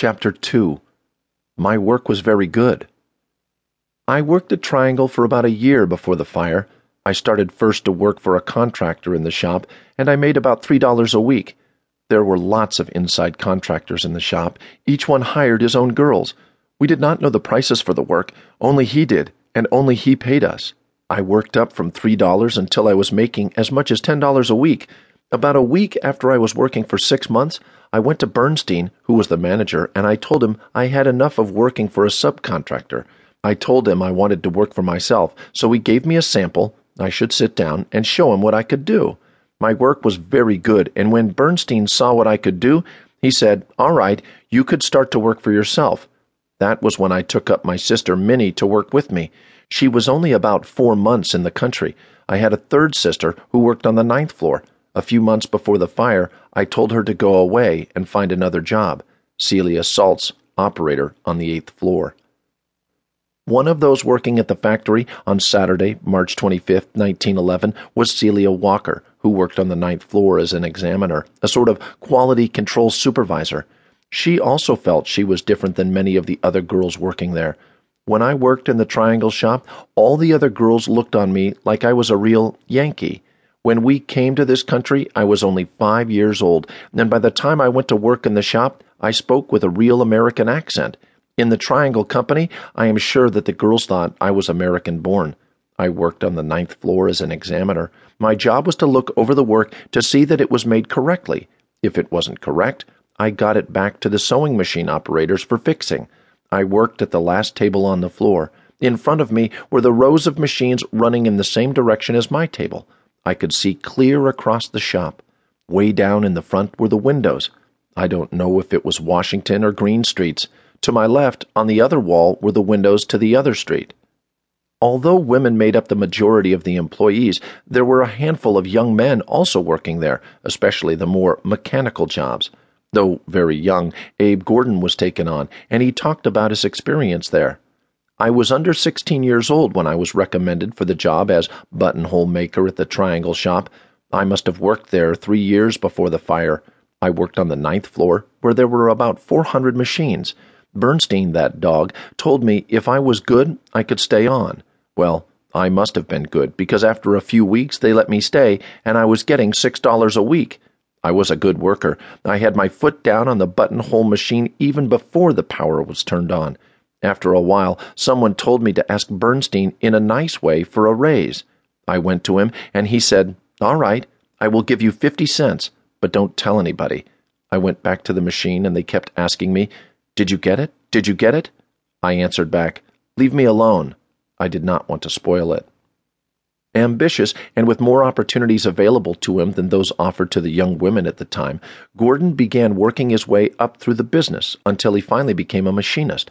Chapter 2 My work was very good. I worked at Triangle for about a year before the fire. I started first to work for a contractor in the shop, and I made about $3 a week. There were lots of inside contractors in the shop. Each one hired his own girls. We did not know the prices for the work, only he did, and only he paid us. I worked up from $3 until I was making as much as $10 a week. About a week after I was working for six months, I went to Bernstein, who was the manager, and I told him I had enough of working for a subcontractor. I told him I wanted to work for myself, so he gave me a sample. I should sit down and show him what I could do. My work was very good, and when Bernstein saw what I could do, he said, All right, you could start to work for yourself. That was when I took up my sister Minnie to work with me. She was only about four months in the country. I had a third sister who worked on the ninth floor. A few months before the fire, I told her to go away and find another job. Celia Saltz, operator on the eighth floor. One of those working at the factory on Saturday, March 25, 1911, was Celia Walker, who worked on the ninth floor as an examiner, a sort of quality control supervisor. She also felt she was different than many of the other girls working there. When I worked in the Triangle shop, all the other girls looked on me like I was a real Yankee. When we came to this country, I was only five years old, and by the time I went to work in the shop, I spoke with a real American accent. In the Triangle Company, I am sure that the girls thought I was American born. I worked on the ninth floor as an examiner. My job was to look over the work to see that it was made correctly. If it wasn't correct, I got it back to the sewing machine operators for fixing. I worked at the last table on the floor. In front of me were the rows of machines running in the same direction as my table. I could see clear across the shop. Way down in the front were the windows. I don't know if it was Washington or Greene Streets. To my left, on the other wall, were the windows to the other street. Although women made up the majority of the employees, there were a handful of young men also working there, especially the more mechanical jobs. Though very young, Abe Gordon was taken on, and he talked about his experience there. I was under 16 years old when I was recommended for the job as buttonhole maker at the Triangle shop. I must have worked there three years before the fire. I worked on the ninth floor, where there were about 400 machines. Bernstein, that dog, told me if I was good, I could stay on. Well, I must have been good, because after a few weeks they let me stay, and I was getting $6 a week. I was a good worker. I had my foot down on the buttonhole machine even before the power was turned on. After a while, someone told me to ask Bernstein in a nice way for a raise. I went to him, and he said, All right, I will give you fifty cents, but don't tell anybody. I went back to the machine, and they kept asking me, Did you get it? Did you get it? I answered back, Leave me alone. I did not want to spoil it. Ambitious and with more opportunities available to him than those offered to the young women at the time, Gordon began working his way up through the business until he finally became a machinist.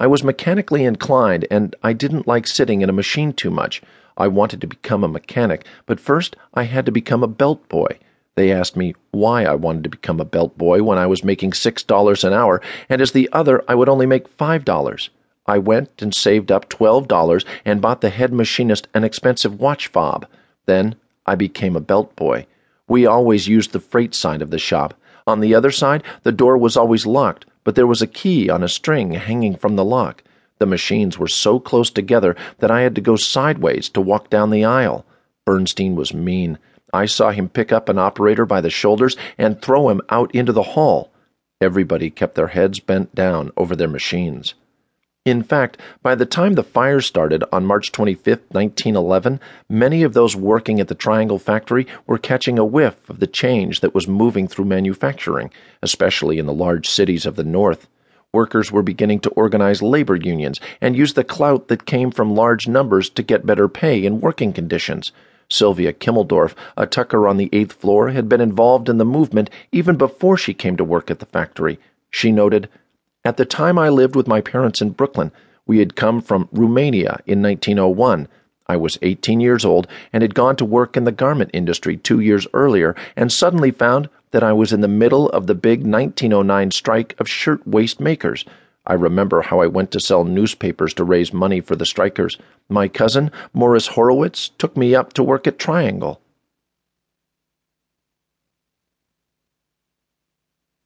I was mechanically inclined, and I didn't like sitting in a machine too much. I wanted to become a mechanic, but first I had to become a belt boy. They asked me why I wanted to become a belt boy when I was making six dollars an hour, and as the other I would only make five dollars. I went and saved up twelve dollars and bought the head machinist an expensive watch fob. Then I became a belt boy. We always used the freight side of the shop. On the other side, the door was always locked, but there was a key on a string hanging from the lock. The machines were so close together that I had to go sideways to walk down the aisle. Bernstein was mean. I saw him pick up an operator by the shoulders and throw him out into the hall. Everybody kept their heads bent down over their machines. In fact, by the time the fire started on March 25, 1911, many of those working at the Triangle factory were catching a whiff of the change that was moving through manufacturing, especially in the large cities of the North. Workers were beginning to organize labor unions and use the clout that came from large numbers to get better pay and working conditions. Sylvia Kimmeldorf, a tucker on the eighth floor, had been involved in the movement even before she came to work at the factory. She noted, at the time I lived with my parents in Brooklyn, we had come from Romania in 1901. I was 18 years old and had gone to work in the garment industry two years earlier and suddenly found that I was in the middle of the big 1909 strike of shirt waist makers. I remember how I went to sell newspapers to raise money for the strikers. My cousin, Morris Horowitz, took me up to work at Triangle.